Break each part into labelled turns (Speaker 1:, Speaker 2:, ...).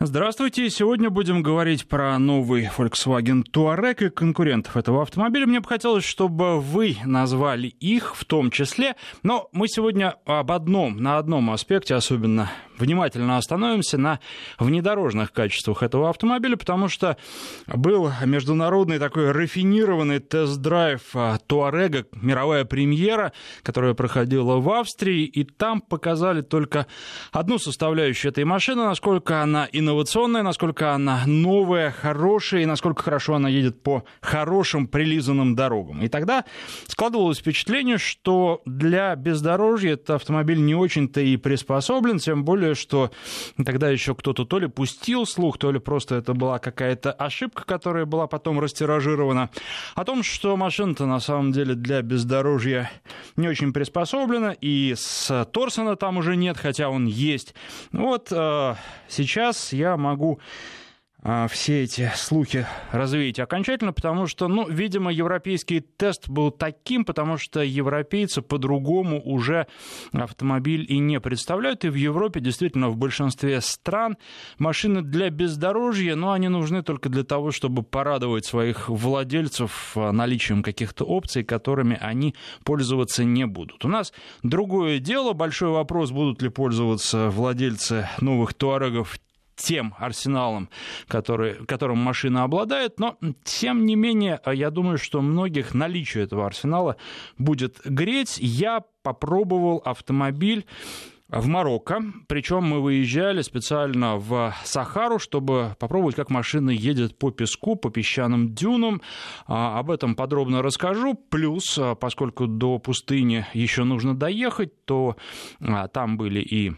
Speaker 1: Здравствуйте. Сегодня будем говорить про новый Volkswagen Touareg и конкурентов этого автомобиля. Мне бы хотелось, чтобы вы назвали их в том числе. Но мы сегодня об одном, на одном аспекте особенно внимательно остановимся на внедорожных качествах этого автомобиля, потому что был международный такой рафинированный тест-драйв Туарега, мировая премьера, которая проходила в Австрии, и там показали только одну составляющую этой машины, насколько она инновационная, насколько она новая, хорошая, и насколько хорошо она едет по хорошим прилизанным дорогам. И тогда складывалось впечатление, что для бездорожья этот автомобиль не очень-то и приспособлен, тем более, что тогда еще кто-то то ли пустил слух, то ли просто это была какая-то ошибка, которая была потом растиражирована, о том, что машина-то на самом деле для бездорожья не очень приспособлена, и с Торсона там уже нет, хотя он есть. Вот э, сейчас я могу а, все эти слухи развеять окончательно, потому что, ну, видимо, европейский тест был таким, потому что европейцы по-другому уже автомобиль и не представляют, и в Европе действительно в большинстве стран машины для бездорожья, но они нужны только для того, чтобы порадовать своих владельцев а, наличием каких-то опций, которыми они пользоваться не будут. У нас другое дело, большой вопрос, будут ли пользоваться владельцы новых туарегов тем арсеналом, который, которым машина обладает, но тем не менее, я думаю, что многих наличие этого арсенала будет греть. Я попробовал автомобиль в Марокко. Причем мы выезжали специально в Сахару, чтобы попробовать, как машина едет по песку, по песчаным дюнам. А, об этом подробно расскажу. Плюс, а, поскольку до пустыни еще нужно доехать, то а, там были и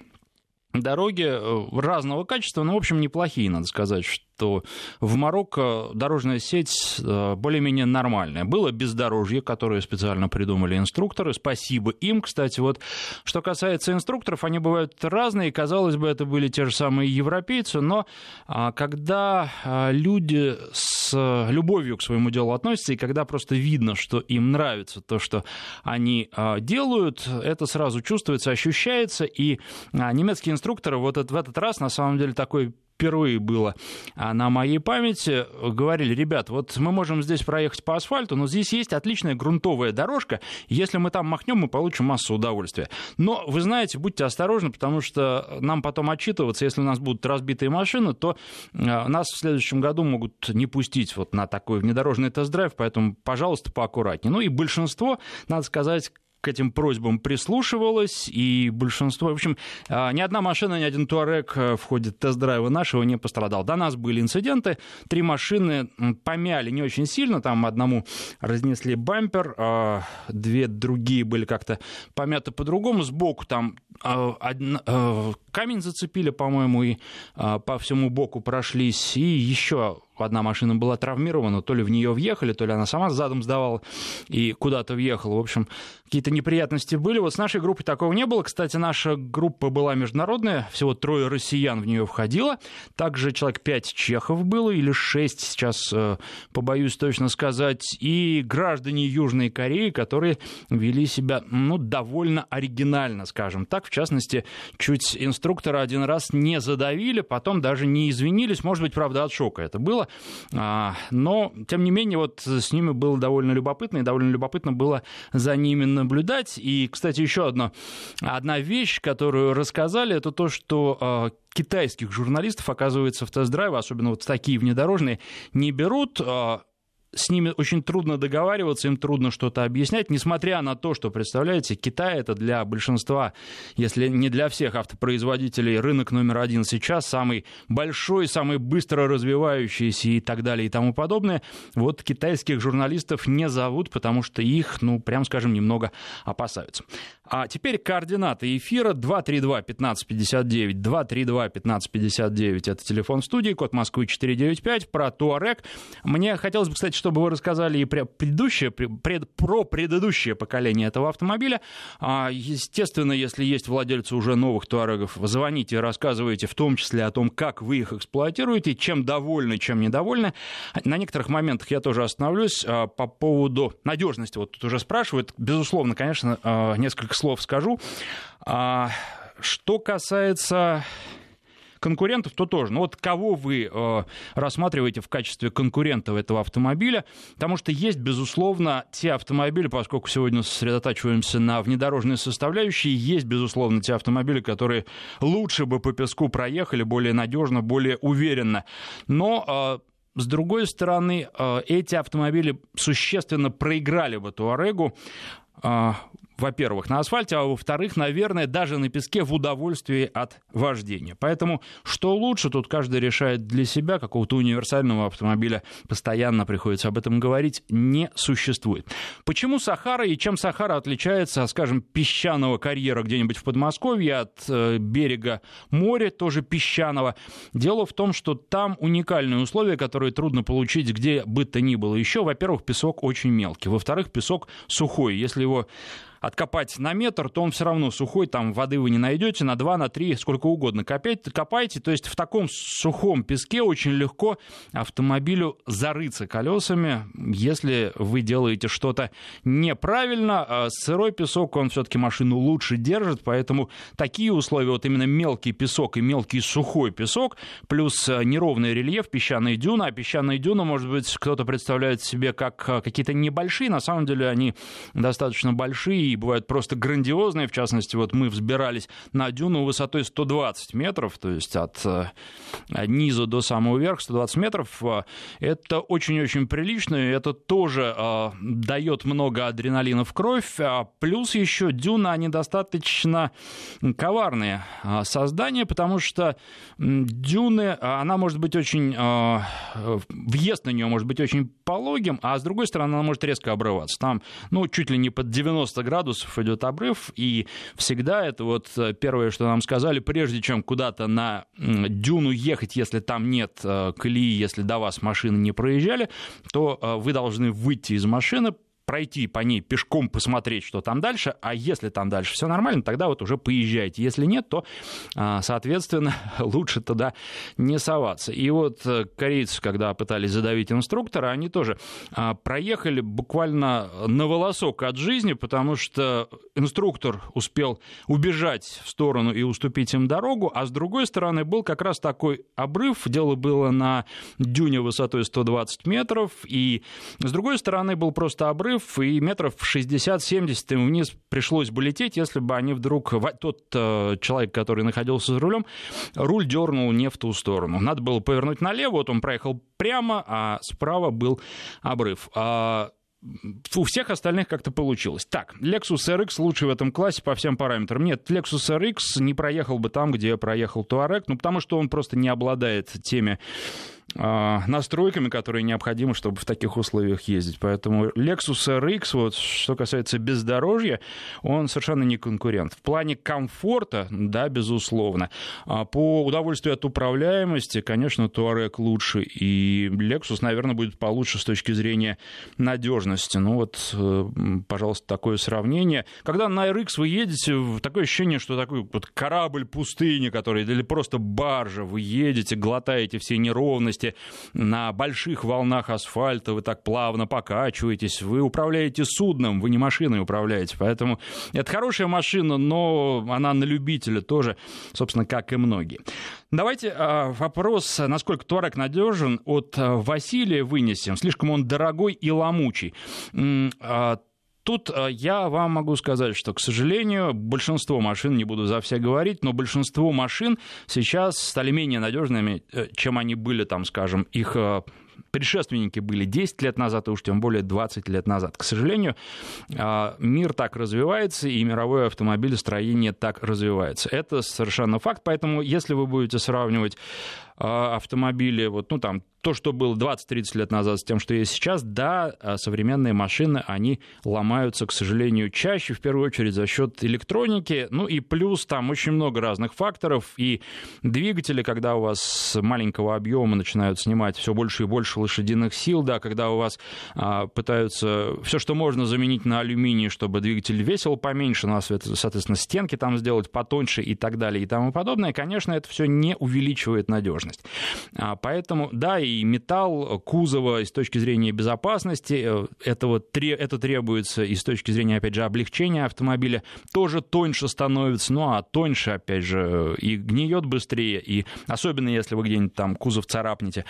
Speaker 1: дороги э, разного качества, но, в общем, неплохие, надо сказать, что в Марокко дорожная сеть э, более-менее нормальная. Было бездорожье, которое специально придумали инструкторы. Спасибо им, кстати. Вот что касается инструкторов, они бывают разные. Казалось бы, это были те же самые европейцы, но а, когда а, люди с любовью к своему делу относятся, и когда просто видно, что им нравится то, что они а, делают, это сразу чувствуется, ощущается, и немецкие инструкторы вот в этот раз на самом деле такой впервые было а, на моей памяти, говорили, ребят, вот мы можем здесь проехать по асфальту, но здесь есть отличная грунтовая дорожка, если мы там махнем, мы получим массу удовольствия. Но, вы знаете, будьте осторожны, потому что нам потом отчитываться, если у нас будут разбитые машины, то а, нас в следующем году могут не пустить вот на такой внедорожный тест-драйв, поэтому, пожалуйста, поаккуратнее. Ну и большинство, надо сказать, к этим просьбам прислушивалось, и большинство... В общем, а, ни одна машина, ни один Туарек э, в ходе тест-драйва нашего не пострадал. До нас были инциденты, три машины помяли не очень сильно, там одному разнесли бампер, а две другие были как-то помяты по-другому, сбоку там а, камень зацепили, по-моему, и по всему боку прошлись, и еще одна машина была травмирована, то ли в нее въехали, то ли она сама задом сдавала и куда-то въехала. В общем, какие-то неприятности были. Вот с нашей группой такого не было. Кстати, наша группа была международная, всего трое россиян в нее входило. Также человек пять чехов было, или шесть, сейчас э, побоюсь точно сказать, и граждане Южной Кореи, которые вели себя, ну, довольно оригинально, скажем так. В частности, чуть инструктора один раз не задавили, потом даже не извинились, может быть, правда, от шока это было. А, но, тем не менее, вот с ними было довольно любопытно, и довольно любопытно было за ними наблюдать. И, кстати, еще одна, одна вещь, которую рассказали, это то, что а, китайских журналистов, оказывается, в тест-драйвы, особенно вот такие внедорожные, не берут а, с ними очень трудно договариваться, им трудно что-то объяснять, несмотря на то, что, представляете, Китай это для большинства, если не для всех автопроизводителей, рынок номер один сейчас, самый большой, самый быстро развивающийся и так далее и тому подобное. Вот китайских журналистов не зовут, потому что их, ну, прям скажем, немного опасаются. А теперь координаты эфира 232-1559, 232-1559, это телефон студии, код Москвы 495, про Туарек. Мне хотелось бы, кстати, чтобы вы рассказали и про предыдущее, пред, про предыдущее поколение этого автомобиля. А, естественно, если есть владельцы уже новых Туарегов, звоните, рассказывайте в том числе о том, как вы их эксплуатируете, чем довольны, чем недовольны. На некоторых моментах я тоже остановлюсь а, по поводу надежности. Вот тут уже спрашивают. Безусловно, конечно, а, несколько слов скажу. А, что касается конкурентов, то тоже. Но вот кого вы э, рассматриваете в качестве конкурентов этого автомобиля? Потому что есть, безусловно, те автомобили, поскольку сегодня сосредотачиваемся на внедорожной составляющей, есть, безусловно, те автомобили, которые лучше бы по песку проехали, более надежно, более уверенно. Но с другой стороны, эти автомобили существенно проиграли бы Туарегу во-первых, на асфальте, а во-вторых, наверное, даже на песке в удовольствии от вождения. Поэтому что лучше, тут каждый решает для себя, какого-то универсального автомобиля постоянно приходится об этом говорить, не существует. Почему Сахара и чем Сахара отличается, скажем, песчаного карьера где-нибудь в Подмосковье от э, берега моря, тоже песчаного? Дело в том, что там уникальные условия, которые трудно получить где бы то ни было. Еще, во-первых, песок очень мелкий, во-вторых, песок сухой. Если его откопать на метр, то он все равно сухой, там воды вы не найдете, на 2, на 3, сколько угодно копайте, копайте. То есть в таком сухом песке очень легко автомобилю зарыться колесами, если вы делаете что-то неправильно. А сырой песок, он все-таки машину лучше держит, поэтому такие условия, вот именно мелкий песок и мелкий сухой песок, плюс э, неровный рельеф, песчаные дюны, а песчаные дюны, может быть, кто-то представляет себе как э, какие-то небольшие, на самом деле они достаточно большие, и бывают просто грандиозные. В частности, вот мы взбирались на дюну высотой 120 метров, то есть от э, низа до самого верха 120 метров. Это очень-очень прилично, и это тоже э, дает много адреналина в кровь. А плюс еще дюна, они достаточно коварные э, создания, потому что дюны, она может быть очень... Въезд на нее может быть очень пологим, а с другой стороны, она может резко обрываться. Там, ну, чуть ли не под 90 градусов градусов идет обрыв, и всегда это вот э, первое, что нам сказали, прежде чем куда-то на дюну ехать, если там нет э, колеи, если до вас машины не проезжали, то э, вы должны выйти из машины, пройти по ней пешком, посмотреть, что там дальше, а если там дальше все нормально, тогда вот уже поезжайте. Если нет, то, а, соответственно, лучше туда не соваться. И вот э, корейцы, когда пытались задавить инструктора, они тоже а, проехали буквально на волосок от жизни, потому что инструктор успел убежать в сторону и уступить им дорогу, а с другой стороны был как раз такой обрыв, дело было на дюне высотой 120 метров, и с другой стороны был просто обрыв, обрыв, и метров 60-70 им вниз пришлось бы лететь, если бы они вдруг... Тот э, человек, который находился за рулем, руль дернул не в ту сторону. Надо было повернуть налево, вот он проехал прямо, а справа был обрыв. А у всех остальных как-то получилось. Так, Lexus RX лучший в этом классе по всем параметрам. Нет, Lexus RX не проехал бы там, где проехал Touareg, ну, потому что он просто не обладает теми а, настройками, которые необходимы, чтобы в таких условиях ездить. Поэтому Lexus RX, вот, что касается бездорожья, он совершенно не конкурент. В плане комфорта, да, безусловно. А по удовольствию от управляемости, конечно, Touareg лучше, и Lexus, наверное, будет получше с точки зрения надежности. Ну вот, э, пожалуйста, такое сравнение. Когда на RX вы едете, такое ощущение, что такой вот корабль пустыни, который, или просто баржа, вы едете, глотаете все неровности, скорости, на больших волнах асфальта вы так плавно покачиваетесь, вы управляете судном, вы не машиной управляете, поэтому это хорошая машина, но она на любителя тоже, собственно, как и многие. Давайте э, вопрос, насколько Туарек надежен, от э, Василия вынесем. Слишком он дорогой и ломучий. Э, Тут я вам могу сказать, что, к сожалению, большинство машин, не буду за все говорить, но большинство машин сейчас стали менее надежными, э, чем они были, там, скажем, их э, предшественники были 10 лет назад, и уж тем более 20 лет назад. К сожалению, а, мир так развивается, и мировое автомобилестроение так развивается. Это совершенно факт, поэтому если вы будете сравнивать а, автомобили, вот, ну, там, то, что было 20-30 лет назад с тем, что есть сейчас, да, а, современные машины, они ломаются, к сожалению, чаще, в первую очередь за счет электроники, ну и плюс там очень много разных факторов, и двигатели, когда у вас с маленького объема начинают снимать все больше и больше лошадиных сил, да, когда у вас а, пытаются все, что можно заменить на алюминий, чтобы двигатель весил поменьше, ну, соответственно, стенки там сделать потоньше и так далее и тому подобное, конечно, это все не увеличивает надежность. Возможность. А, поэтому, да, и металл кузова с точки зрения безопасности, э, этого, это требуется и с точки зрения, опять же, облегчения автомобиля, тоже тоньше становится, ну а тоньше, опять же, и гниет быстрее, и особенно если вы где-нибудь там кузов царапнете.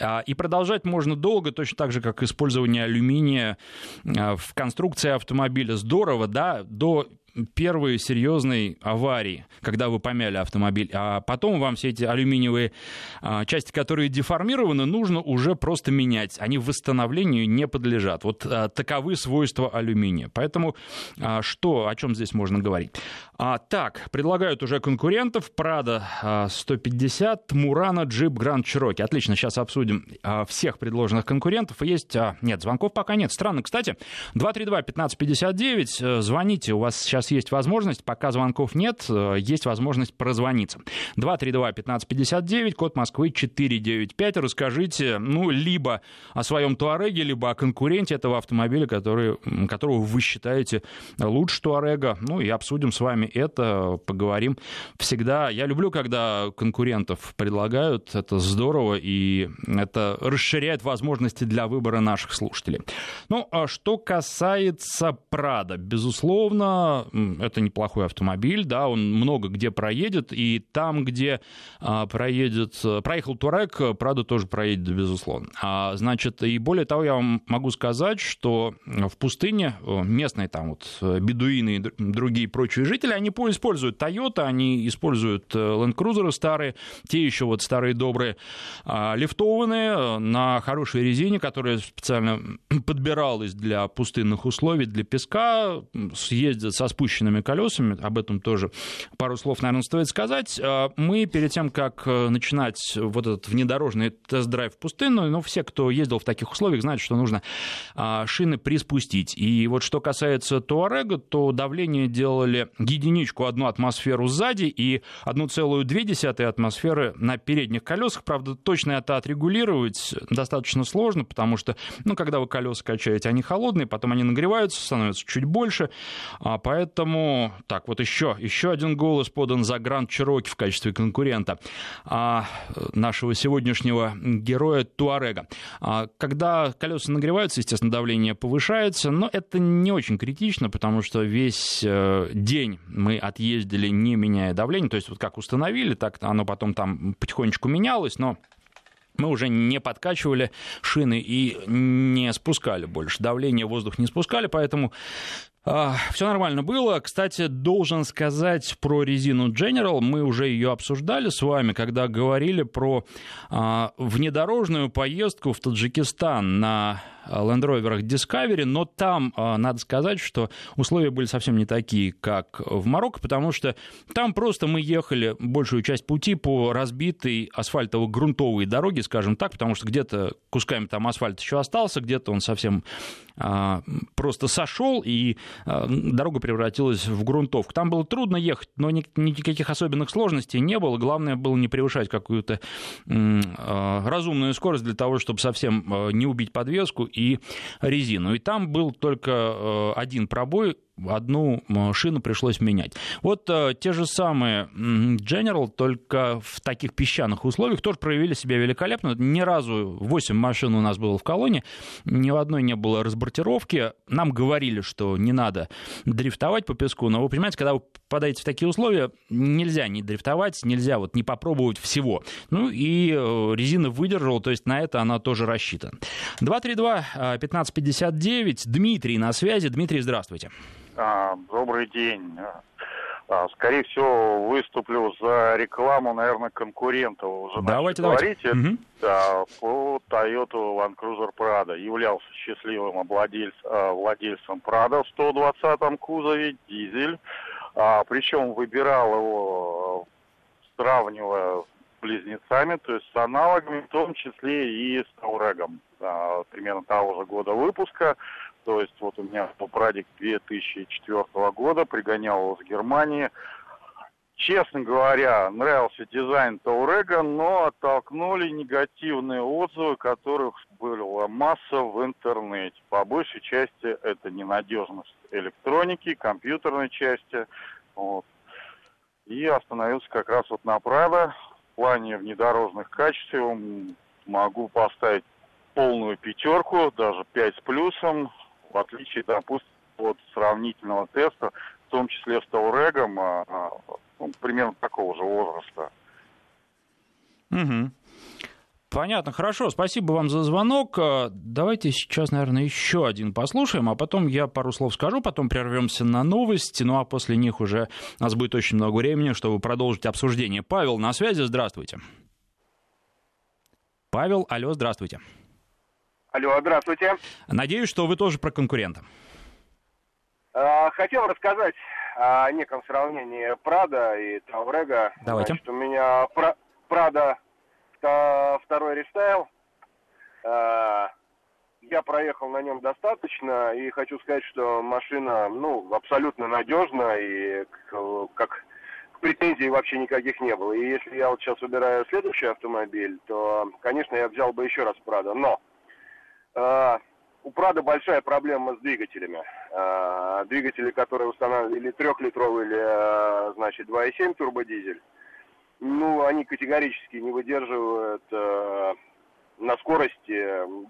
Speaker 1: А, и продолжать можно долго, точно так же, как использование алюминия а, в конструкции автомобиля. Здорово, да, до первой серьезной аварии, когда вы помяли автомобиль, а потом вам все эти алюминиевые а, части, которые деформированы, нужно уже просто менять. Они восстановлению не подлежат. Вот а, таковы свойства алюминия. Поэтому а, что, о чем здесь можно говорить? А, так, предлагают уже конкурентов. Prada 150, Murano, Jeep Grand Cherokee. Отлично, сейчас обсудим всех предложенных конкурентов. Есть, нет, звонков пока нет. Странно, кстати. 232-1559, э, звоните, у вас сейчас есть возможность, пока звонков нет, э, есть возможность прозвониться. 232-1559, код Москвы 495. Расскажите, ну, либо о своем Туареге, либо о конкуренте этого автомобиля, который, которого вы считаете лучше Туарега. Ну, и обсудим с вами это, поговорим. Всегда, я люблю, когда конкурентов предлагают, это здорово, и это расширяет возможности для выбора наших слушателей. Ну, а что касается Прада, безусловно, это неплохой автомобиль, да, он много где проедет, и там, где а, проедет, проехал Турек, Прада тоже проедет, безусловно. А, значит, и более того, я вам могу сказать, что в пустыне местные там вот бедуины и другие прочие жители, они используют Toyota, они используют э, Land Cruiser старые, те еще вот старые добрые, а, лифтованные э, на хорошей резине, которая специально подбиралась для пустынных условий, для песка, съездят со спущенными колесами, об этом тоже пару слов, наверное, стоит сказать. А, мы перед тем, как э, начинать вот этот внедорожный тест-драйв в пустынную, ну, все, кто ездил в таких условиях, знают, что нужно а, шины приспустить. И вот что касается Туарега, то давление делали единичку одну атмосферу сзади и 1,2 атмосферы на передних колесах. Правда, точно это отрегулировать достаточно сложно, потому что, ну, когда вы колеса качаете, они холодные, потом они нагреваются, становятся чуть больше. А поэтому, так, вот еще, еще один голос подан за Гранд Чироки в качестве конкурента а, нашего сегодняшнего героя Туарега. А, когда колеса нагреваются, естественно, давление повышается, но это не очень критично, потому что весь э, день мы отъездили, не меняя давление. То есть вот как установили, так оно потом там потихонечку менялось, но мы уже не подкачивали шины и не спускали больше. Давление воздух не спускали, поэтому Все нормально было. Кстати, должен сказать про резину General. Мы уже ее обсуждали с вами, когда говорили про а, внедорожную поездку в Таджикистан на Land Rover Discovery, но там, а, надо сказать, что условия были совсем не такие, как в Марокко, потому что там просто мы ехали большую часть пути по разбитой асфальтово-грунтовой дороге, скажем так, потому что где-то кусками там асфальт еще остался, где-то он совсем а, просто сошел, и а, дорога превратилась в грунтовку. Там было трудно ехать, но никаких особенных сложностей не было. Главное было не превышать какую-то разумную скорость для того, чтобы совсем не убить подвеску и резину. И там был только э, один пробой, одну шину пришлось менять. Вот э, те же самые General, только в таких песчаных условиях, тоже проявили себя великолепно. Ни разу 8 машин у нас было в колонне, ни в одной не было разбортировки. Нам говорили, что не надо дрифтовать по песку, но вы понимаете, когда вы попадаете в такие условия, нельзя не дрифтовать, нельзя вот не попробовать всего. Ну и э, резина выдержала, то есть на это она тоже рассчитана. 232-1559, Дмитрий на связи. Дмитрий, здравствуйте.
Speaker 2: А, добрый день. А, скорее всего, выступлю за рекламу, наверное, конкурента. Уже
Speaker 1: давайте, давайте.
Speaker 2: Угу. Да, по Toyota Land Cruiser Prado. Являлся счастливым владельц, а, владельцем Prado в 120-м кузове, дизель. А, причем выбирал его, сравнивая с близнецами, то есть с аналогами, в том числе и с Таурегом. А, примерно того же года выпуска. То есть вот у меня прадик 2004 года, пригонял его с Германии. Честно говоря, нравился дизайн Таурега, но оттолкнули негативные отзывы, которых была масса в интернете. По большей части это ненадежность электроники, компьютерной части. Вот. И остановился как раз вот на Прада. плане внедорожных качеств могу поставить полную пятерку, даже пять с плюсом, в отличие, допустим, от сравнительного теста, в том числе с Таурегом, а, а, ну, примерно такого же возраста.
Speaker 1: Угу. Понятно, хорошо. Спасибо вам за звонок. А, давайте сейчас, наверное, еще один послушаем, а потом я пару слов скажу, потом прервемся на новости, ну а после них уже у нас будет очень много времени, чтобы продолжить обсуждение. Павел на связи, здравствуйте. Павел, алло, здравствуйте.
Speaker 3: Алло, здравствуйте.
Speaker 1: Надеюсь, что вы тоже про конкурента.
Speaker 3: А, хотел рассказать о неком сравнении Прада и Таурега.
Speaker 1: Давайте.
Speaker 3: Значит, у меня Прада второй рестайл. А, я проехал на нем достаточно и хочу сказать, что машина, ну, абсолютно надежна и как претензий вообще никаких не было. И если я вот сейчас выбираю следующий автомобиль, то, конечно, я взял бы еще раз Прада. Но у Прада большая проблема с двигателями. Э, двигатели, которые устанавливали трехлитровый, или, э, значит, 2,7 турбодизель, ну, они категорически не выдерживают на скорости.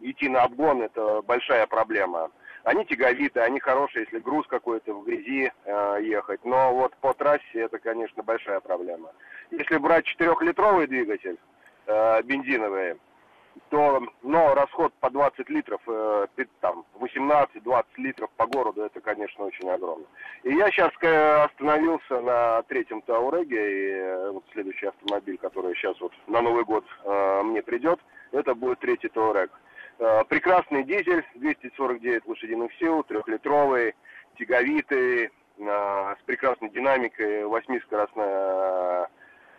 Speaker 3: Идти на обгон – это большая проблема. Они тяговиты, они хорошие, если груз какой-то в грязи ехать. Но вот по трассе это, конечно, большая проблема. Если брать четырехлитровый двигатель, бензиновый, то, но расход по 20 литров, э, там, 18-20 литров по городу, это, конечно, очень огромно. И я сейчас э, остановился на третьем Тауреге, и э, вот следующий автомобиль, который сейчас вот на Новый год э, мне придет, это будет третий Таурег. Э, прекрасный дизель, 249 лошадиных сил, трехлитровый, тяговитый, э, с прекрасной динамикой, восьмискоростная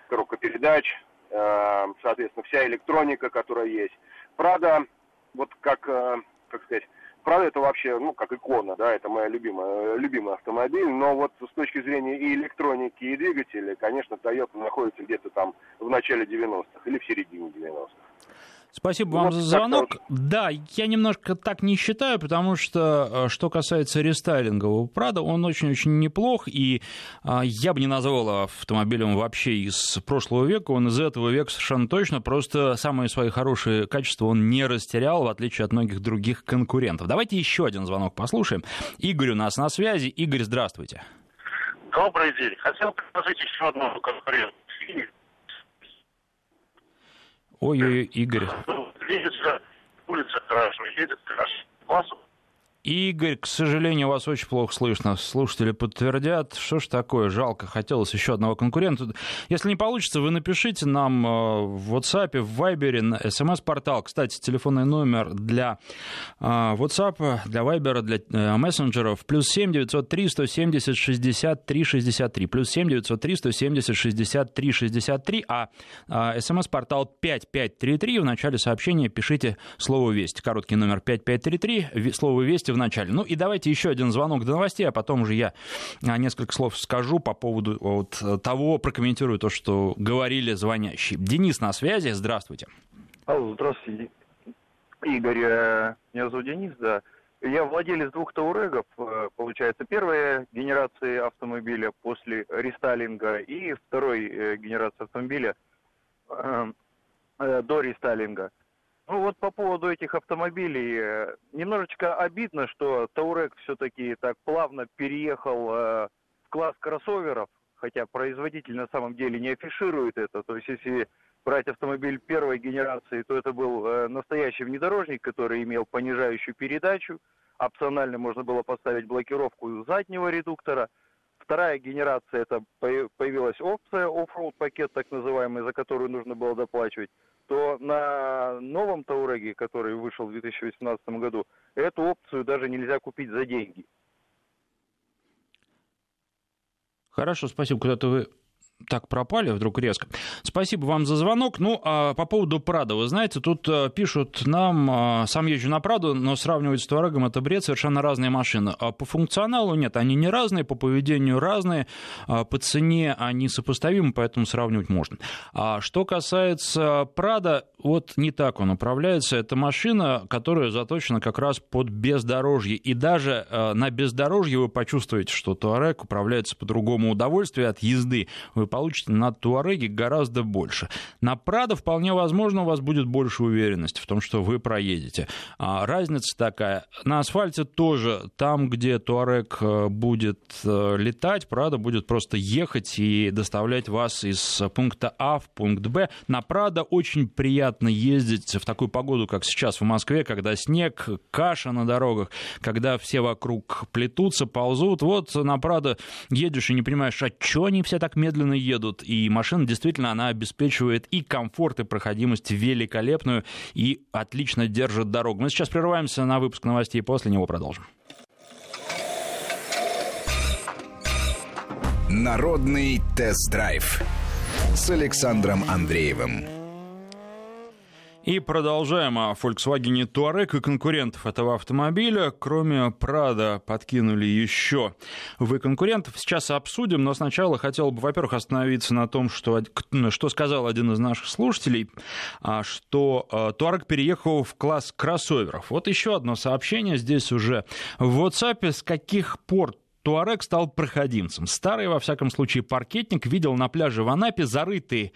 Speaker 3: коробка передач, э, соответственно, вся электроника, которая есть. Правда, вот как, как сказать, правда это вообще, ну, как икона, да, это моя любимая, любимый автомобиль, но вот с точки зрения и электроники, и двигателя, конечно, Toyota находится где-то там в начале 90-х или в середине 90-х.
Speaker 1: Спасибо вам вот за звонок. Да, я немножко так не считаю, потому что, э, что касается рестайлингового Прада, он очень-очень неплох, и а, я бы не назвал автомобилем вообще из прошлого века, он из этого века совершенно точно, просто самые свои хорошие качества он не растерял, в отличие от многих других конкурентов. Давайте еще один звонок послушаем. Игорь у нас на связи. Игорь, здравствуйте.
Speaker 4: Добрый день. Хотел предложить еще одного конкурента.
Speaker 1: Ой-ой, Игорь.
Speaker 4: Видится, улица хорошо, едет хорошо.
Speaker 1: Игорь, к сожалению, вас очень плохо слышно. Слушатели подтвердят. Что ж такое? Жалко. Хотелось еще одного конкурента. Если не получится, вы напишите нам э, в WhatsApp, в Viber, на смс-портал. Кстати, телефонный номер для э, WhatsApp, для Viber, для э, мессенджеров. Плюс 7 903 170 63 63. Плюс 7 903 170 63 63. А смс-портал 5533. В начале сообщения пишите слово «Весть». Короткий номер 5533. Слово «Весть» в начале. Ну и давайте еще один звонок до новостей, а потом уже я а, несколько слов скажу по поводу вот того, прокомментирую то, что говорили звонящие. Денис на связи, здравствуйте.
Speaker 5: Алло, здравствуйте, Игорь. Э, меня зовут Денис, да. Я владелец двух Таурегов, э, получается, первая генерация автомобиля после рестайлинга и второй э, генерация автомобиля до рестайлинга. Ну вот по поводу этих автомобилей, э, немножечко обидно, что Таурек все-таки так плавно переехал э, в класс кроссоверов, хотя производитель на самом деле не афиширует это. То есть если брать автомобиль первой генерации, то это был э, настоящий внедорожник, который имел понижающую передачу. Опционально можно было поставить блокировку заднего редуктора. Вторая генерация, это появилась опция, оффроуд пакет так называемый, за которую нужно было доплачивать то на новом Тауреге, который вышел в 2018 году, эту опцию даже нельзя купить за деньги.
Speaker 1: Хорошо, спасибо. Куда-то вы так пропали вдруг резко. Спасибо вам за звонок. Ну, а по поводу Прада, вы знаете, тут а, пишут нам, а, сам езжу на Праду, но сравнивать с Туарегом это бред, совершенно разные машины. А по функционалу нет, они не разные, по поведению разные, а по цене они сопоставимы, поэтому сравнивать можно. А что касается Прада, вот не так он управляется. Это машина, которая заточена как раз под бездорожье. И даже э, на бездорожье вы почувствуете, что Туарек управляется по-другому. Удовольствие от езды вы получите на Туареге гораздо больше. На Прадо вполне возможно у вас будет больше уверенности в том, что вы проедете. А, разница такая. На асфальте тоже, там, где Туарек э, будет э, летать, Прадо будет просто ехать и доставлять вас из пункта А в пункт Б. На Прадо очень приятно ездить в такую погоду, как сейчас в Москве, когда снег, каша на дорогах, когда все вокруг плетутся, ползут. Вот на Прадо едешь и не понимаешь, а что они все так медленно едут? И машина действительно, она обеспечивает и комфорт, и проходимость великолепную, и отлично держит дорогу. Мы сейчас прерываемся на выпуск новостей, после него продолжим.
Speaker 6: Народный тест-драйв с Александром Андреевым.
Speaker 1: И продолжаем о Volkswagen Touareg и конкурентов этого автомобиля. Кроме Prado подкинули еще вы конкурентов. Сейчас обсудим, но сначала хотел бы, во-первых, остановиться на том, что, что сказал один из наших слушателей, а, что Touareg переехал в класс кроссоверов. Вот еще одно сообщение здесь уже в WhatsApp. С каких пор Туарек стал проходимцем. Старый, во всяком случае, паркетник видел на пляже в Анапе зарытые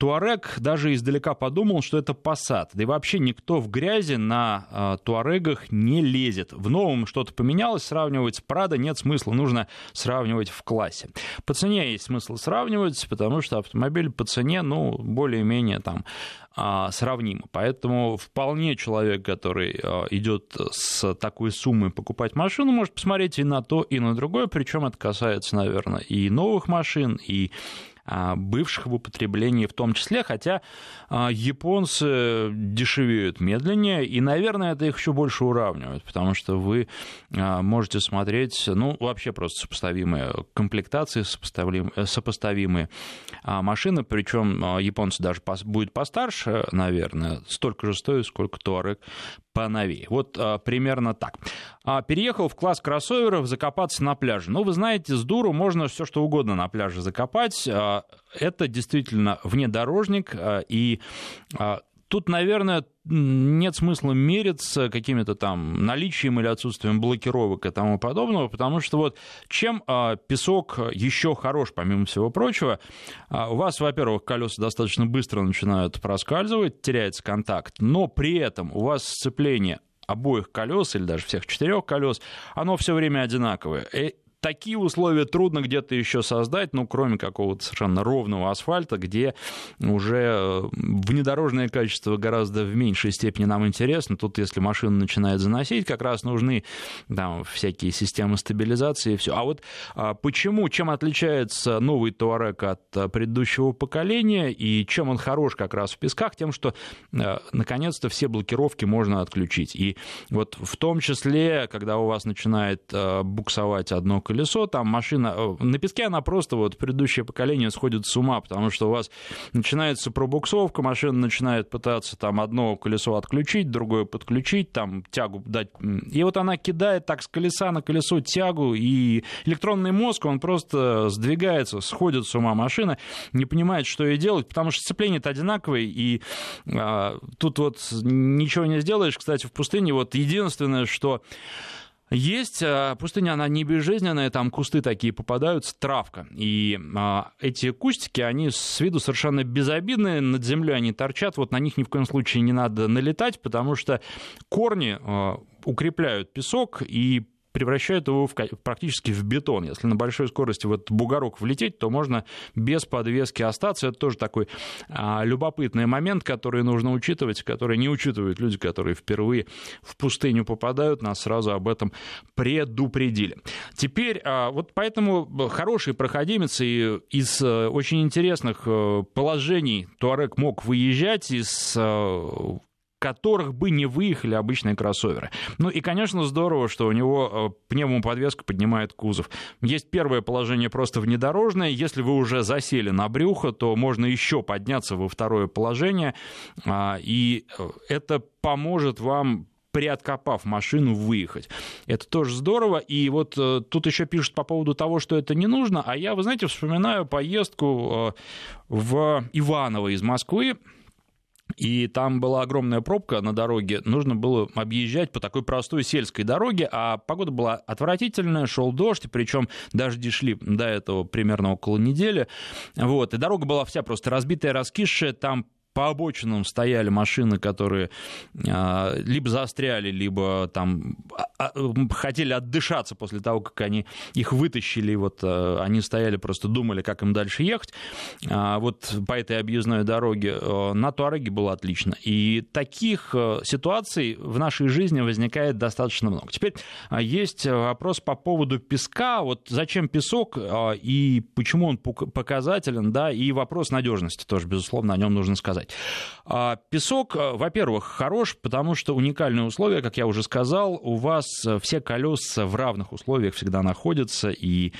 Speaker 1: Туарек даже издалека подумал, что это посад. Да и вообще никто в грязи на э, Туарегах не лезет. В новом что-то поменялось, сравнивать с Прадо нет смысла, нужно сравнивать в классе. По цене есть смысл сравнивать, потому что автомобиль по цене, ну, более-менее там э. Поэтому вполне человек, который э, идет с такой суммой покупать машину, может посмотреть и на то, и на другое. Причем это касается, наверное, и новых машин, и а, бывших в употреблении в том числе, хотя а, японцы дешевеют медленнее, и, наверное, это их еще больше уравнивает, потому что вы а, можете смотреть, ну, вообще просто сопоставимые комплектации, сопоставимые, сопоставимые машины, причем японцы даже будет постарше, наверное, столько же стоит, сколько Туарек поновее. Вот а, примерно так. А, переехал в класс кроссоверов закопаться на пляже. Ну, вы знаете, с дуру можно все что угодно на пляже закопать. А, это действительно внедорожник, а, и а, Тут, наверное, нет смысла мериться какими-то там наличием или отсутствием блокировок и тому подобного, потому что вот чем а, песок еще хорош, помимо всего прочего, а, у вас, во-первых, колеса достаточно быстро начинают проскальзывать, теряется контакт, но при этом у вас сцепление обоих колес или даже всех четырех колес, оно все время одинаковое такие условия трудно где-то еще создать, ну, кроме какого-то совершенно ровного асфальта, где уже э, внедорожное качество гораздо в меньшей степени нам интересно. Тут, если машина начинает заносить, как раз нужны там всякие системы стабилизации и все. А вот а, почему, чем отличается новый Туарек от э, предыдущего поколения и чем он хорош как раз в песках? Тем, что э, наконец-то все блокировки можно отключить. И вот в том числе, когда у вас начинает буксовать одно колесо, там машина... Э, на песке она просто, вот, предыдущее поколение сходит с ума, потому что у вас начинается пробуксовка, машина начинает пытаться там одно колесо отключить, другое подключить, там тягу дать. И вот она кидает так с колеса на колесо тягу, и электронный мозг, он просто сдвигается, сходит с ума машина, не понимает, что ей делать, потому что сцепление-то одинаковое, и а, тут вот ничего не сделаешь. Кстати, в пустыне вот единственное, что есть а, пустыня, она не безжизненная, там кусты такие попадаются, травка. И а, эти кустики, они с виду совершенно безобидные, над землей они торчат, вот на них ни в коем случае не надо налетать, потому что корни а, укрепляют песок и превращают его в, практически в бетон. Если на большой скорости в этот бугорок влететь, то можно без подвески остаться. Это тоже такой а, любопытный момент, который нужно учитывать, который не учитывают люди, которые впервые в пустыню попадают, нас сразу об этом предупредили. Теперь, а, вот поэтому хороший проходимец и из а, очень интересных а, положений Туарек мог выезжать из а, которых бы не выехали обычные кроссоверы. Ну и, конечно, здорово, что у него э, пневмоподвеска поднимает кузов. Есть первое положение просто внедорожное. Если вы уже засели на брюхо, то можно еще подняться во второе положение, а, и э, это поможет вам приоткопав машину, выехать. Это тоже здорово. И вот э, тут еще пишут по поводу того, что это не нужно. А я, вы знаете, вспоминаю поездку в Иваново из Москвы и там была огромная пробка на дороге, нужно было объезжать по такой простой сельской дороге, а погода была отвратительная, шел дождь, причем дожди шли до этого примерно около недели, вот, и дорога была вся просто разбитая, раскисшая, там по обочинам стояли машины, которые а, либо застряли, либо там а, а, хотели отдышаться после того, как они их вытащили, вот они стояли, просто думали, как им дальше ехать. Вот по этой объездной дороге на Туареге было отлично. И таких ситуаций в нашей жизни возникает достаточно много. Теперь есть вопрос по поводу песка. Вот зачем песок и почему он показателен, да, и вопрос надежности тоже, безусловно, о нем нужно сказать сказать. А, песок, э, во-первых, хорош, потому что уникальные условия, как я уже сказал, у вас э, все колеса в равных условиях всегда находятся, и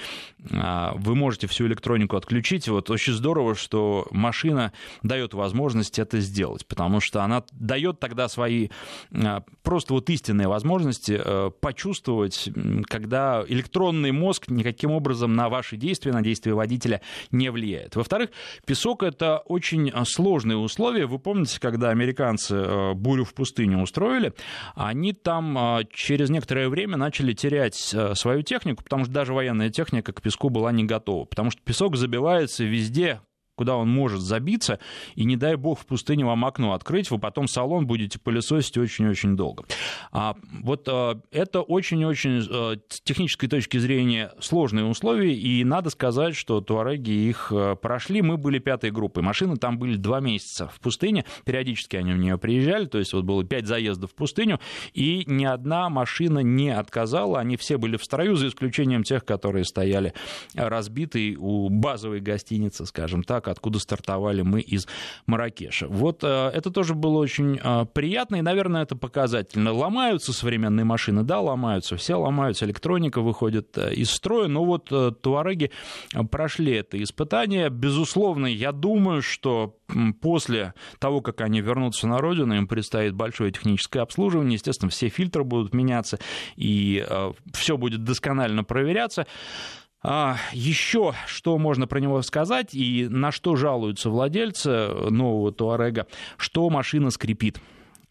Speaker 1: а, вы можете всю электронику отключить. Вот очень здорово, что машина дает возможность это сделать, потому что она дает тогда свои а, просто вот истинные возможности э, почувствовать, когда электронный мозг никаким образом на ваши действия, на действия водителя не влияет. Во-вторых, песок это очень сложные условия. Вы помните, когда американцы э, бурю в пустыне устроили, они там э, через некоторое время начали терять э, свою технику, потому что даже военная техника к песку была не готова, потому что песок забивается везде, куда он может забиться, и не дай бог в пустыне вам окно открыть, вы потом салон будете пылесосить очень-очень долго. А вот а, это очень-очень а, с технической точки зрения сложные условия, и надо сказать, что туареги их а, прошли. Мы были пятой группой. Машины там были два месяца в пустыне, периодически они в нее приезжали, то есть вот было пять заездов в пустыню, и ни одна машина не отказала, они все были в строю, за исключением тех, которые стояли разбитые у базовой гостиницы, скажем так, откуда стартовали мы из Маракеша. Вот э, это тоже было очень э, приятно, и, наверное, это показательно. Ломаются современные машины, да, ломаются, все ломаются, электроника выходит э, из строя, но вот туареги прошли это испытание. Безусловно, я думаю, что после того, как они вернутся на родину, им предстоит большое техническое обслуживание, естественно, все фильтры будут меняться, и все будет досконально проверяться. А, еще что можно про него сказать и на что жалуются владельцы нового Туарега, что машина скрипит.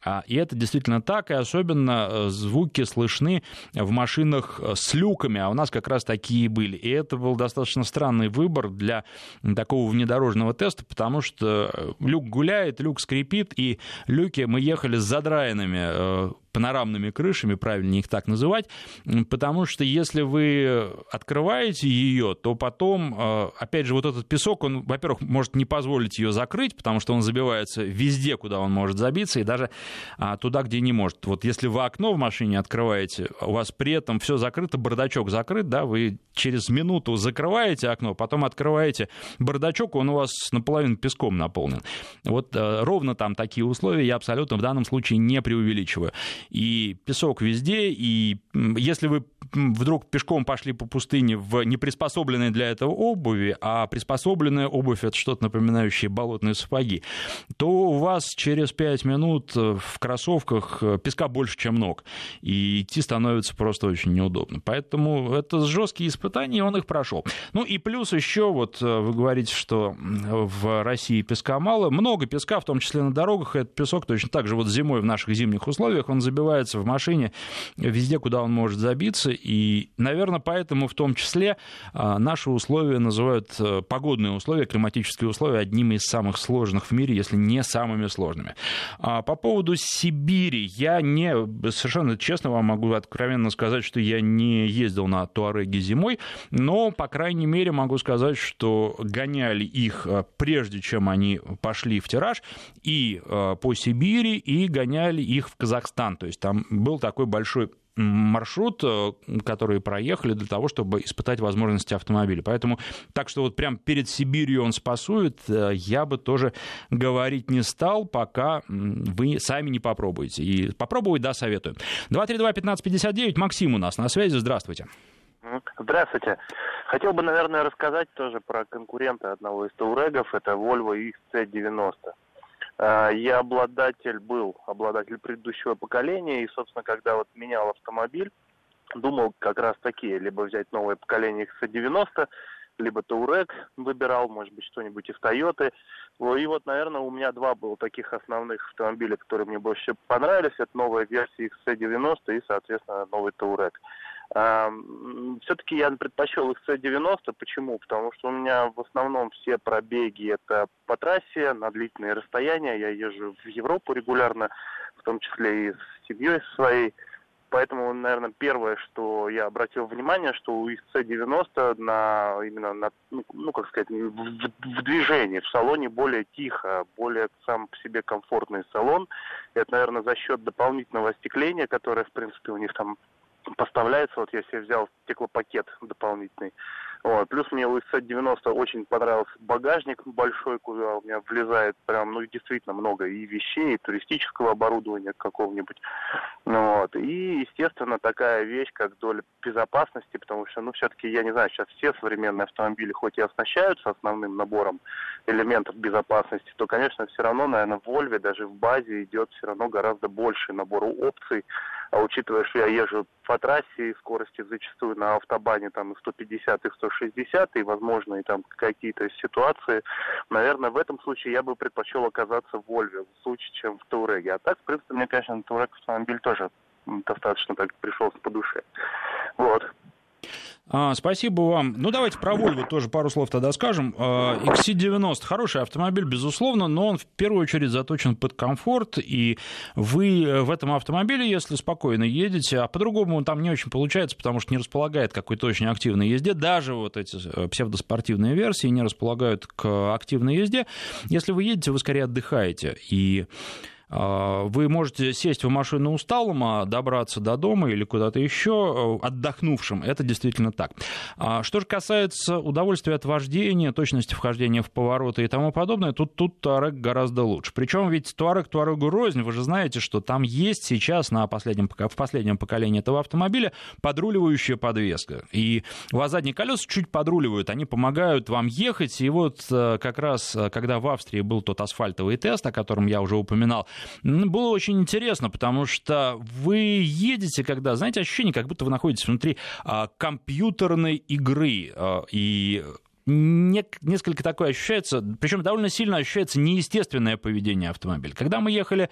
Speaker 1: А, и это действительно так, и особенно э, звуки слышны в машинах э, с люками, а у нас как раз такие были. И это был достаточно странный выбор для такого внедорожного теста, потому что э, люк гуляет, люк скрипит, и люки мы ехали с задраенными панорамными крышами, правильнее их так называть, потому что если вы открываете ее, то потом, э, опять же, вот этот песок, он, во-первых, может не позволить ее закрыть, потому что он забивается везде, куда он может забиться, и даже а, туда, где не может. Вот если вы окно в машине открываете, у вас при этом все закрыто, бардачок закрыт, да, вы через минуту закрываете окно, потом открываете бардачок, он у вас наполовину песком наполнен. Вот э, ровно там такие условия я абсолютно в данном случае не преувеличиваю и песок везде, и если вы вдруг пешком пошли по пустыне в неприспособленной для этого обуви, а приспособленная обувь это что-то напоминающее болотные сапоги, то у вас через 5 минут в кроссовках песка больше, чем ног, и идти становится просто очень неудобно. Поэтому это жесткие испытания, и он их прошел. Ну и плюс еще, вот вы говорите, что в России песка мало, много песка, в том числе на дорогах, этот песок точно так же вот зимой в наших зимних условиях, он забивается в машине везде, куда он может забиться, и, наверное, поэтому в том числе а, наши условия называют э, погодные условия, климатические условия одними из самых сложных в мире, если не самыми сложными. А по поводу Сибири, я не, совершенно честно вам могу откровенно сказать, что я не ездил на Туареге зимой, но, по крайней мере, могу сказать, что гоняли их э, прежде, чем они пошли в тираж, и э, по Сибири, и гоняли их в Казахстан. То есть там был такой большой маршрут, э, который проехали для того, чтобы испытать возможности автомобиля. Поэтому так что вот прям перед Сибирью он спасует, э, я бы тоже говорить не стал, пока вы сами не попробуете. И попробовать, да, советую. 232-1559, Максим у нас на связи, здравствуйте.
Speaker 7: Здравствуйте. Хотел бы, наверное, рассказать тоже про конкурента одного из Таурегов, это Volvo XC90. Э, я обладатель был, обладатель предыдущего поколения, и, собственно, когда вот менял автомобиль, думал как раз такие, либо взять новое поколение XC90, либо Таурек выбирал, может быть, что-нибудь из Тойоты. И вот, наверное, у меня два было таких основных автомобиля, которые мне больше понравились. Это новая версия XC90 и, соответственно, новый Таурек. Все-таки я предпочел XC90. Почему? Потому что у меня в основном все пробеги это по трассе, на длительные расстояния. Я езжу в Европу регулярно, в том числе и с семьей своей. Поэтому, наверное, первое, что я обратил внимание, что у XC90 на, именно на, ну, ну как сказать, в, в движении, в салоне более тихо, более сам по себе комфортный салон. Это, наверное, за счет дополнительного остекления, которое, в принципе, у них там поставляется. Вот я себе взял стеклопакет дополнительный. Вот. Плюс мне у XC90 очень понравился багажник большой, куда у меня влезает прям, ну, действительно много и вещей, и туристического оборудования какого-нибудь. Ну, вот. И, естественно, такая вещь, как доля безопасности, потому что, ну, все-таки, я не знаю, сейчас все современные автомобили хоть и оснащаются основным набором элементов безопасности, то, конечно, все равно, наверное, в Volvo даже в базе идет все равно гораздо больше набор опций, а учитывая, что я езжу по трассе и скорости зачастую на автобане там и 150, и 160, и, возможно, и там какие-то ситуации, наверное, в этом случае я бы предпочел оказаться в Вольве в случае, чем в Тауреге. А так, в принципе, мне, конечно, Таурек автомобиль тоже достаточно так пришелся по душе. Вот.
Speaker 1: А, спасибо вам. Ну, давайте про Volvo тоже пару слов тогда скажем. А, XC90 хороший автомобиль, безусловно, но он в первую очередь заточен под комфорт, и вы в этом автомобиле, если спокойно едете, а по-другому он там не очень получается, потому что не располагает какой-то очень активной езде, даже вот эти э, псевдоспортивные версии не располагают к активной езде. Если вы едете, вы скорее отдыхаете, и а, вы можете сесть в машину усталым, а добраться до дома или куда-то еще э, отдохнувшим. Это действительно так. А что же касается удовольствия от вождения, точности вхождения в повороты и тому подобное, тут, тут Туарек гораздо лучше. Причем ведь Туарек Туарегу рознь. Вы же знаете, что там есть сейчас на последнем, в последнем поколении этого автомобиля подруливающая подвеска. И у вас задние колеса чуть подруливают, они помогают вам ехать. И вот э, как раз, э, когда в Австрии был тот асфальтовый тест, о котором я уже упоминал, было очень интересно, потому что вы едете, когда, знаете, ощущение, как будто вы находитесь внутри а, компьютерной игры, а, и несколько такое ощущается, причем довольно сильно ощущается неестественное поведение автомобиля. Когда мы ехали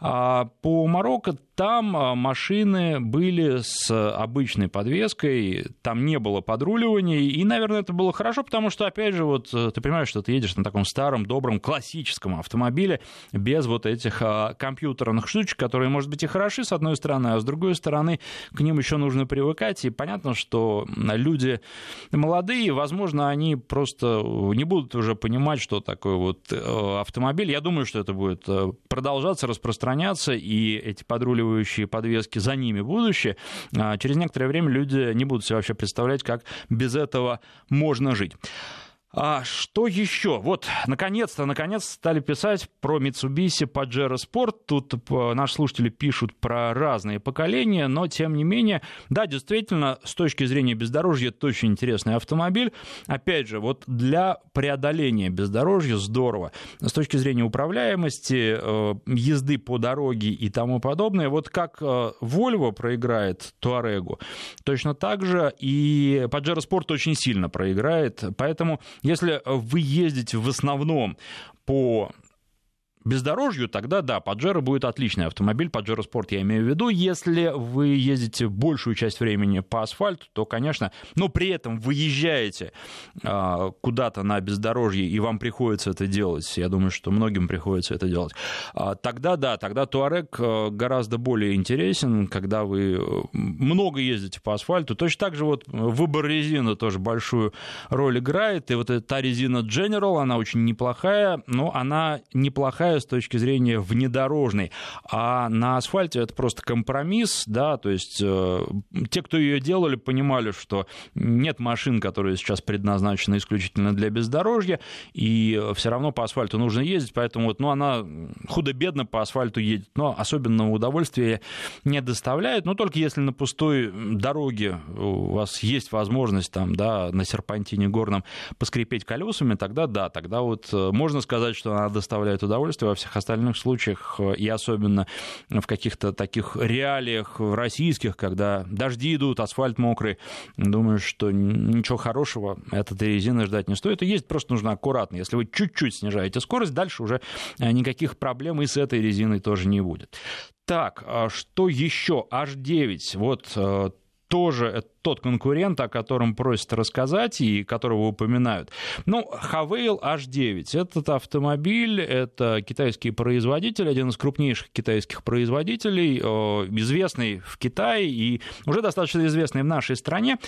Speaker 1: а, по Марокко, там а, машины были с обычной подвеской, там не было подруливания, и, наверное, это было хорошо, потому что, опять же, вот э, ты понимаешь, что ты едешь на таком старом, добром, классическом автомобиле без вот этих а, компьютерных штучек, которые, может быть, и хороши, с одной стороны, а с другой стороны, к ним еще нужно привыкать, и понятно, что люди молодые, возможно, они просто не будут уже понимать, что такое вот э, автомобиль. Я думаю, что это будет э, продолжаться, распространяться, и эти подруливания поддерживающие подвески, за ними будущее, а через некоторое время люди не будут себе вообще представлять, как без этого можно жить. А что еще? Вот, наконец-то, наконец стали писать про Mitsubishi Pajero Sport. Тут э, наши слушатели пишут про разные поколения, но тем не менее, да, действительно, с точки зрения бездорожья, это очень интересный автомобиль. Опять же, вот для преодоления бездорожья здорово. С точки зрения управляемости, э, езды по дороге и тому подобное, вот как э, Volvo проиграет Туарегу, точно так же и Pajero Sport очень сильно проиграет, поэтому если вы ездите в основном по бездорожью, тогда да, Pajero будет отличный автомобиль, Pajero Sport я имею в виду. Если вы ездите большую часть времени по асфальту, то, конечно, но при этом выезжаете а, куда-то на бездорожье, и вам приходится это делать, я думаю, что многим приходится это делать, а, тогда да, тогда Туарек а, гораздо более интересен, когда вы э, много ездите по асфальту. Точно так же вот выбор резины тоже большую роль играет, и вот та резина General, она очень неплохая, но она неплохая плохая с точки зрения внедорожной, а на асфальте это просто компромисс, да, то есть э, те, кто ее делали, понимали, что нет машин, которые сейчас предназначены исключительно для бездорожья, и все равно по асфальту нужно ездить, поэтому вот, ну, она худо-бедно по асфальту едет, но особенного удовольствия не доставляет, но только если на пустой дороге у вас есть возможность там, да, на серпантине горном поскрипеть колесами, тогда да, тогда вот э, можно сказать, что она доставляет удовольствие, путешествия, во всех остальных случаях, э, и особенно в каких-то таких реалиях российских, когда дожди идут, асфальт мокрый, думаю, что ничего хорошего от этой резины ждать не стоит. И ездить просто нужно аккуратно. Если вы чуть-чуть снижаете скорость, дальше уже никаких проблем и с этой резиной тоже не будет. Так, а что еще? H9. Вот тоже тот конкурент, о котором просят рассказать и которого упоминают. Ну, Havail H9. Этот автомобиль, это китайский производитель, один из крупнейших китайских производителей, известный в Китае и уже достаточно известный в нашей стране.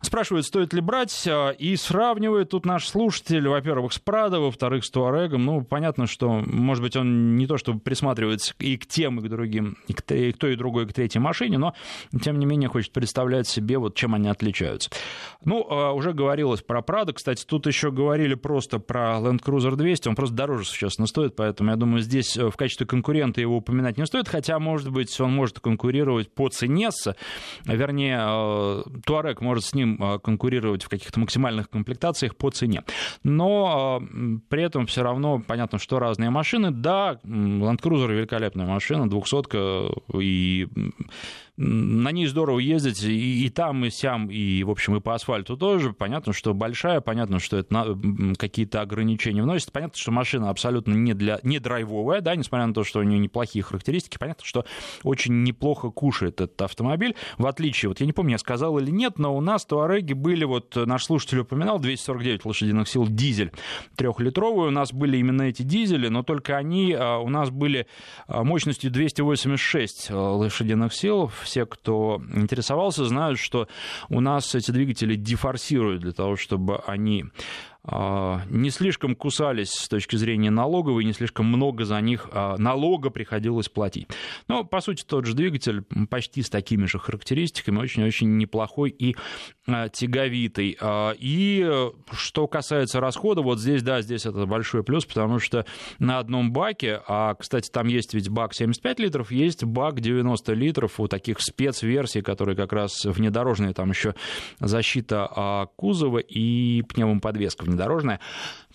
Speaker 1: Спрашивают, стоит ли брать, э, и сравнивает тут наш слушатель, во-первых, с Прадо, во-вторых, с Туарегом. Ну, понятно, что, может быть, он не то чтобы присматривается и к тем, и к другим, и к, и к той, и другой, и к третьей машине, но, тем не менее, хочет представлять себе вот чем они отличаются. Ну, а, уже говорилось про Prado, кстати, тут еще говорили просто про Land Cruiser 200, он просто дороже существенно стоит, поэтому я думаю, здесь э, в качестве конкурента его упоминать не стоит, хотя, может быть, он может конкурировать по цене с, вернее, э, может с ним э, конкурировать в каких-то максимальных комплектациях по цене. Но при этом все равно понятно, что разные машины. Да, Land Cruiser великолепная машина, двухсотка, и на ней здорово ездить и, и там, и сям, и, в общем, и по асфальту тоже. Понятно, что большая, понятно, что это какие-то ограничения вносит. Понятно, что машина абсолютно не, для, не драйвовая, да, несмотря на то, что у нее неплохие характеристики. Понятно, что очень неплохо кушает этот автомобиль, в отличие, вот я не помню, я сказал или нет, но у нас туареги были, вот наш слушатель упоминал, 249 лошадиных сил дизель трехлитровый, у нас были именно эти дизели, но только они а, у нас были а, мощностью 286 а, лошадиных сил, все, кто интересовался, знают, что у нас эти двигатели дефорсируют для того, чтобы они а, не слишком кусались с точки зрения налоговой, не слишком много за них а, налога приходилось платить. Но, по сути, тот же двигатель почти с такими же характеристиками, очень-очень неплохой и а, тяговитый. И что касается расхода, вот здесь, да, здесь это большой плюс, потому что на одном баке, а, кстати, там есть ведь бак 75 литров, есть бак 90 литров у таких спецверсий, которые как раз внедорожные, там еще защита кузова и пневмоподвеска внедорожная.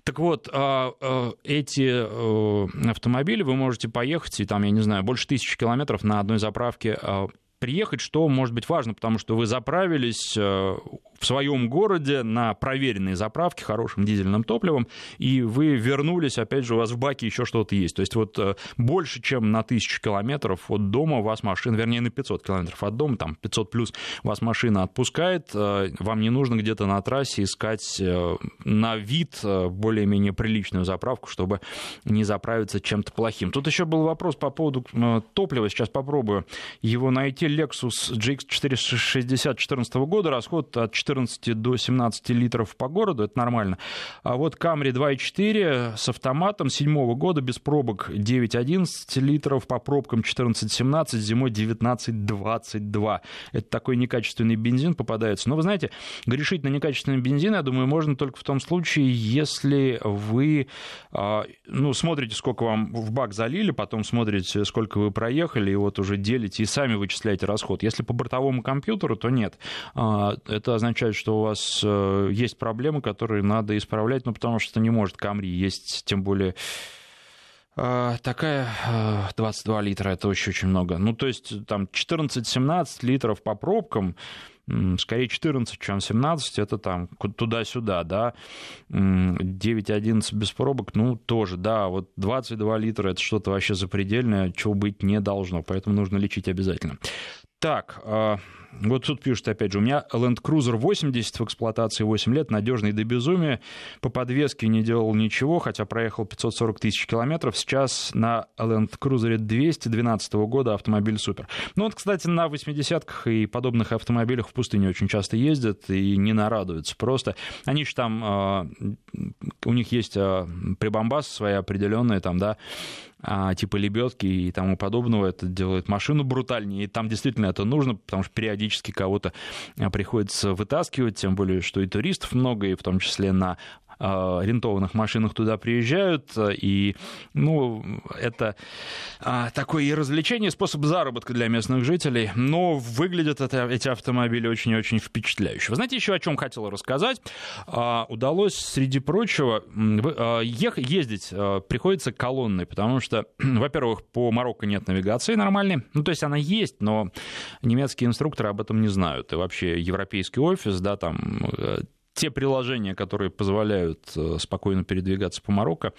Speaker 1: Так вот, а, а, эти э, автомобили вы можете поехать, и там, я не знаю, больше тысячи километров на одной заправке а, приехать, что может быть важно, потому что вы заправились э, в своем городе на проверенной заправке хорошим дизельным топливом, и вы вернулись, опять же, у вас в баке еще что-то есть. То есть вот э, больше, чем на тысячу километров от дома у вас машина, вернее, на 500 километров от дома, там 500 плюс вас машина отпускает, э, вам не нужно где-то на трассе искать э, на вид более-менее приличную заправку, чтобы не заправиться чем-то плохим. Тут еще был вопрос по поводу топлива, сейчас попробую его найти. Lexus GX 460 2014 года, расход от 4 14 до 17 литров по городу, это нормально. А вот Camry 2.4 с автоматом 7 года без пробок 9-11 литров, по пробкам 14-17, зимой 19-22. Это такой некачественный бензин попадается. Но вы знаете, грешить на некачественный бензин, я думаю, можно только в том случае, если вы а, ну, смотрите, сколько вам в бак залили, потом смотрите, сколько вы проехали, и вот уже делите и сами вычисляете расход. Если по бортовому компьютеру, то нет. А, это означает, означает, что у вас э, есть проблемы, которые надо исправлять, ну, потому что не может Камри есть, тем более э, такая 22 э, литра, это очень-очень много. Ну, то есть там 14-17 литров по пробкам, скорее 14, чем 17, это там туда-сюда, да, 9-11 без пробок, ну, тоже, да, вот 22 литра, это что-то вообще запредельное, чего быть не должно, поэтому нужно лечить обязательно. Так, вот тут пишут, опять же, у меня Land Cruiser 80 в эксплуатации 8 лет, надежный до безумия. По подвеске не делал ничего, хотя проехал 540 тысяч километров. Сейчас на Land Cruiser 212 года автомобиль супер. Ну вот, кстати, на 80-ках и подобных автомобилях в пустыне очень часто ездят и не нарадуются. Просто они же там, а, у них есть а, прибамбас свои определенные там, да, типа лебедки и тому подобного. Это делает машину брутальнее. И там действительно это нужно, потому что периодически кого-то а, приходится вытаскивать, тем более, что и туристов много, и в том числе на арендованных машинах туда приезжают, и, ну, это такое и развлечение, способ заработка для местных жителей, но выглядят это, эти автомобили очень и очень впечатляюще. Вы знаете, еще о чем хотел рассказать? Удалось, среди прочего, ездить приходится колонной, потому что, во-первых, по Марокко нет навигации нормальной, ну, то есть она есть, но немецкие инструкторы об этом не знают, и вообще европейский офис, да, там э, те приложения, которые позволяют э, спокойно передвигаться по Марокко,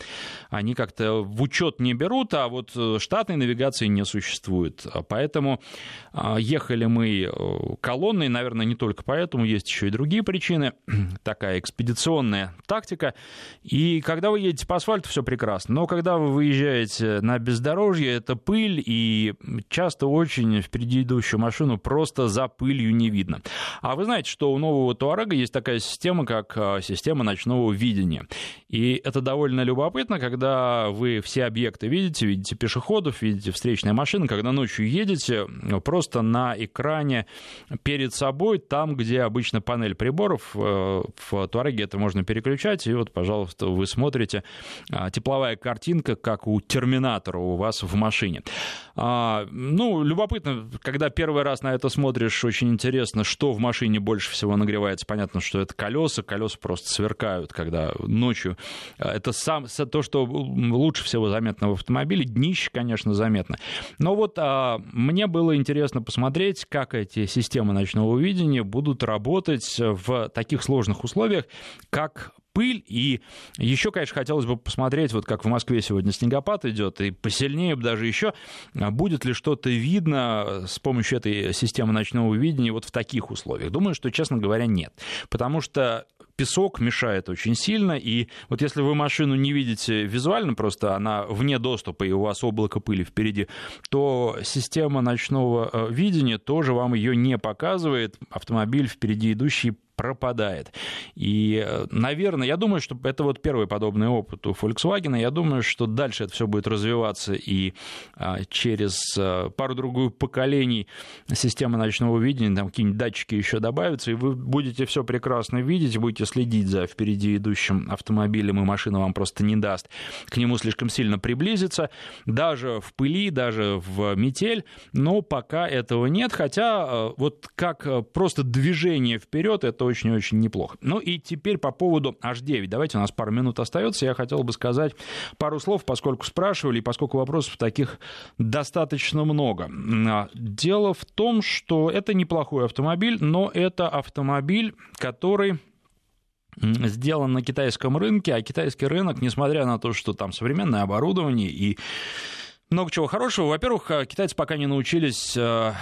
Speaker 1: они как-то в учет не берут, а вот э, штатной навигации не существует. Поэтому а, ехали мы э, колонной, наверное, не только поэтому, есть еще и другие причины. Такая экспедиционная тактика. И когда вы едете по асфальту, все прекрасно. Но когда вы выезжаете на бездорожье, это пыль, и часто очень впереди идущую машину просто за пылью не видно. А вы знаете, что у нового Туарега есть такая система, система как а, система ночного видения. И это довольно любопытно, когда вы все объекты видите, видите пешеходов, видите встречные машины, когда ночью едете, просто на экране перед собой, там, где обычно панель приборов, э, в Туареге это можно переключать, и вот, пожалуйста, вы смотрите а, тепловая картинка, как у Терминатора у вас в машине. А, ну, любопытно, когда первый раз на это смотришь, очень интересно, что в машине больше всего нагревается. Понятно, что это колеса, колеса просто сверкают, когда ночью. А, это сам, то, что лучше всего заметно в автомобиле. Днище, конечно, заметно. Но вот а, мне было интересно посмотреть, как эти системы ночного видения будут работать в таких сложных условиях, как пыль. И еще, конечно, хотелось бы посмотреть, вот как в Москве сегодня снегопад идет, и посильнее бы даже еще, а будет ли что-то видно с помощью этой системы ночного видения вот в таких условиях. Думаю, что, честно говоря, нет. Потому что песок мешает очень сильно, и вот если вы машину не видите визуально, просто она вне доступа, и у вас облако пыли впереди, то система ночного э, видения тоже вам ее не показывает. Автомобиль впереди идущий пропадает. И, наверное, я думаю, что это вот первый подобный опыт у Volkswagen. Я думаю, что дальше это все будет развиваться, и а, через э, пару-другую поколений системы ночного видения, там какие-нибудь датчики еще добавятся, и вы будете все прекрасно видеть, будете следить за впереди идущим автомобилем, и машина вам просто не даст к нему слишком сильно приблизиться, даже в пыли, даже в метель, но пока этого нет, хотя э, вот как просто движение вперед, это очень-очень неплохо. Ну и теперь по поводу H9. Давайте, у нас пару минут остается. Я хотел бы сказать пару слов, поскольку спрашивали, и поскольку вопросов таких достаточно много. А, дело в том, что это неплохой автомобиль, но это автомобиль, который сделан на китайском рынке, а китайский рынок, несмотря на то, что там современное оборудование и много чего хорошего. Во-первых, э, китайцы пока не научились э,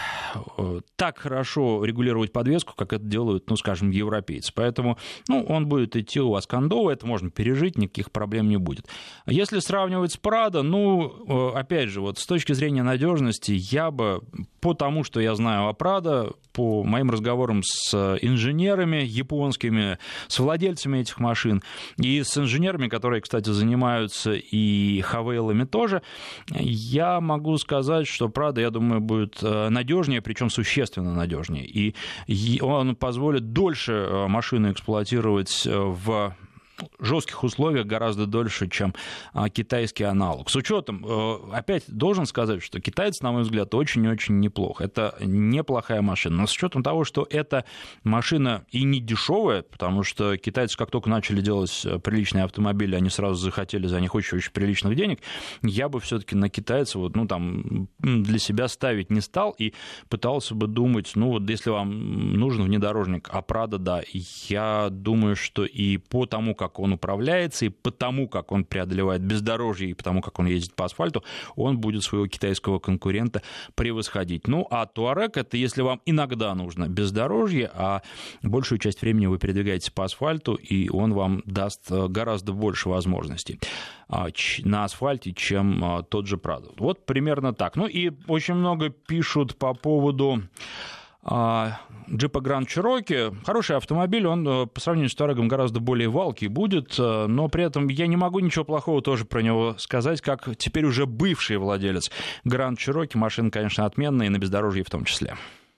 Speaker 1: э, так хорошо регулировать подвеску, как это делают, ну, скажем, европейцы. Поэтому, ну, он будет идти у вас кондово, это можно пережить, никаких проблем не будет. Если сравнивать с Прадо, ну, опять же, вот с точки зрения надежности, я бы, по тому, что я знаю о Прадо, по моим разговорам с инженерами японскими, с владельцами этих машин и с инженерами, которые, кстати, занимаются и хавейлами тоже, я могу сказать, что Прада, я думаю, будет э, надежнее, причем существенно надежнее. И он позволит дольше э, машину эксплуатировать э, в жестких условиях гораздо дольше, чем а, китайский аналог. С учетом, э, опять должен сказать, что китайцы, на мой взгляд, очень-очень неплохо. Это неплохая машина. Но с учетом того, что эта машина и не дешевая, потому что китайцы, как только начали делать э, приличные автомобили, они сразу захотели за них очень-очень приличных денег, я бы все-таки на китайцев вот, ну, там, для себя ставить не стал и пытался бы думать, ну вот если вам нужен внедорожник, а Прада, да, я думаю, что и по тому, как как он управляется, и потому, как он преодолевает бездорожье, и потому, как он ездит по асфальту, он будет своего китайского конкурента превосходить. Ну, а Туарек — это если вам иногда нужно бездорожье, а большую часть времени вы передвигаетесь по асфальту, и он вам даст э, гораздо больше возможностей а, на асфальте, чем а, тот же Прадо. Вот примерно так. Ну и очень много пишут по поводу а, джипа Grand Cherokee хороший автомобиль, он э, по сравнению с Туарегом гораздо более валкий будет, э, но при этом я не могу ничего плохого тоже про него сказать, как теперь уже бывший владелец Grand Cherokee. Машина, конечно, отменная и на бездорожье в том числе.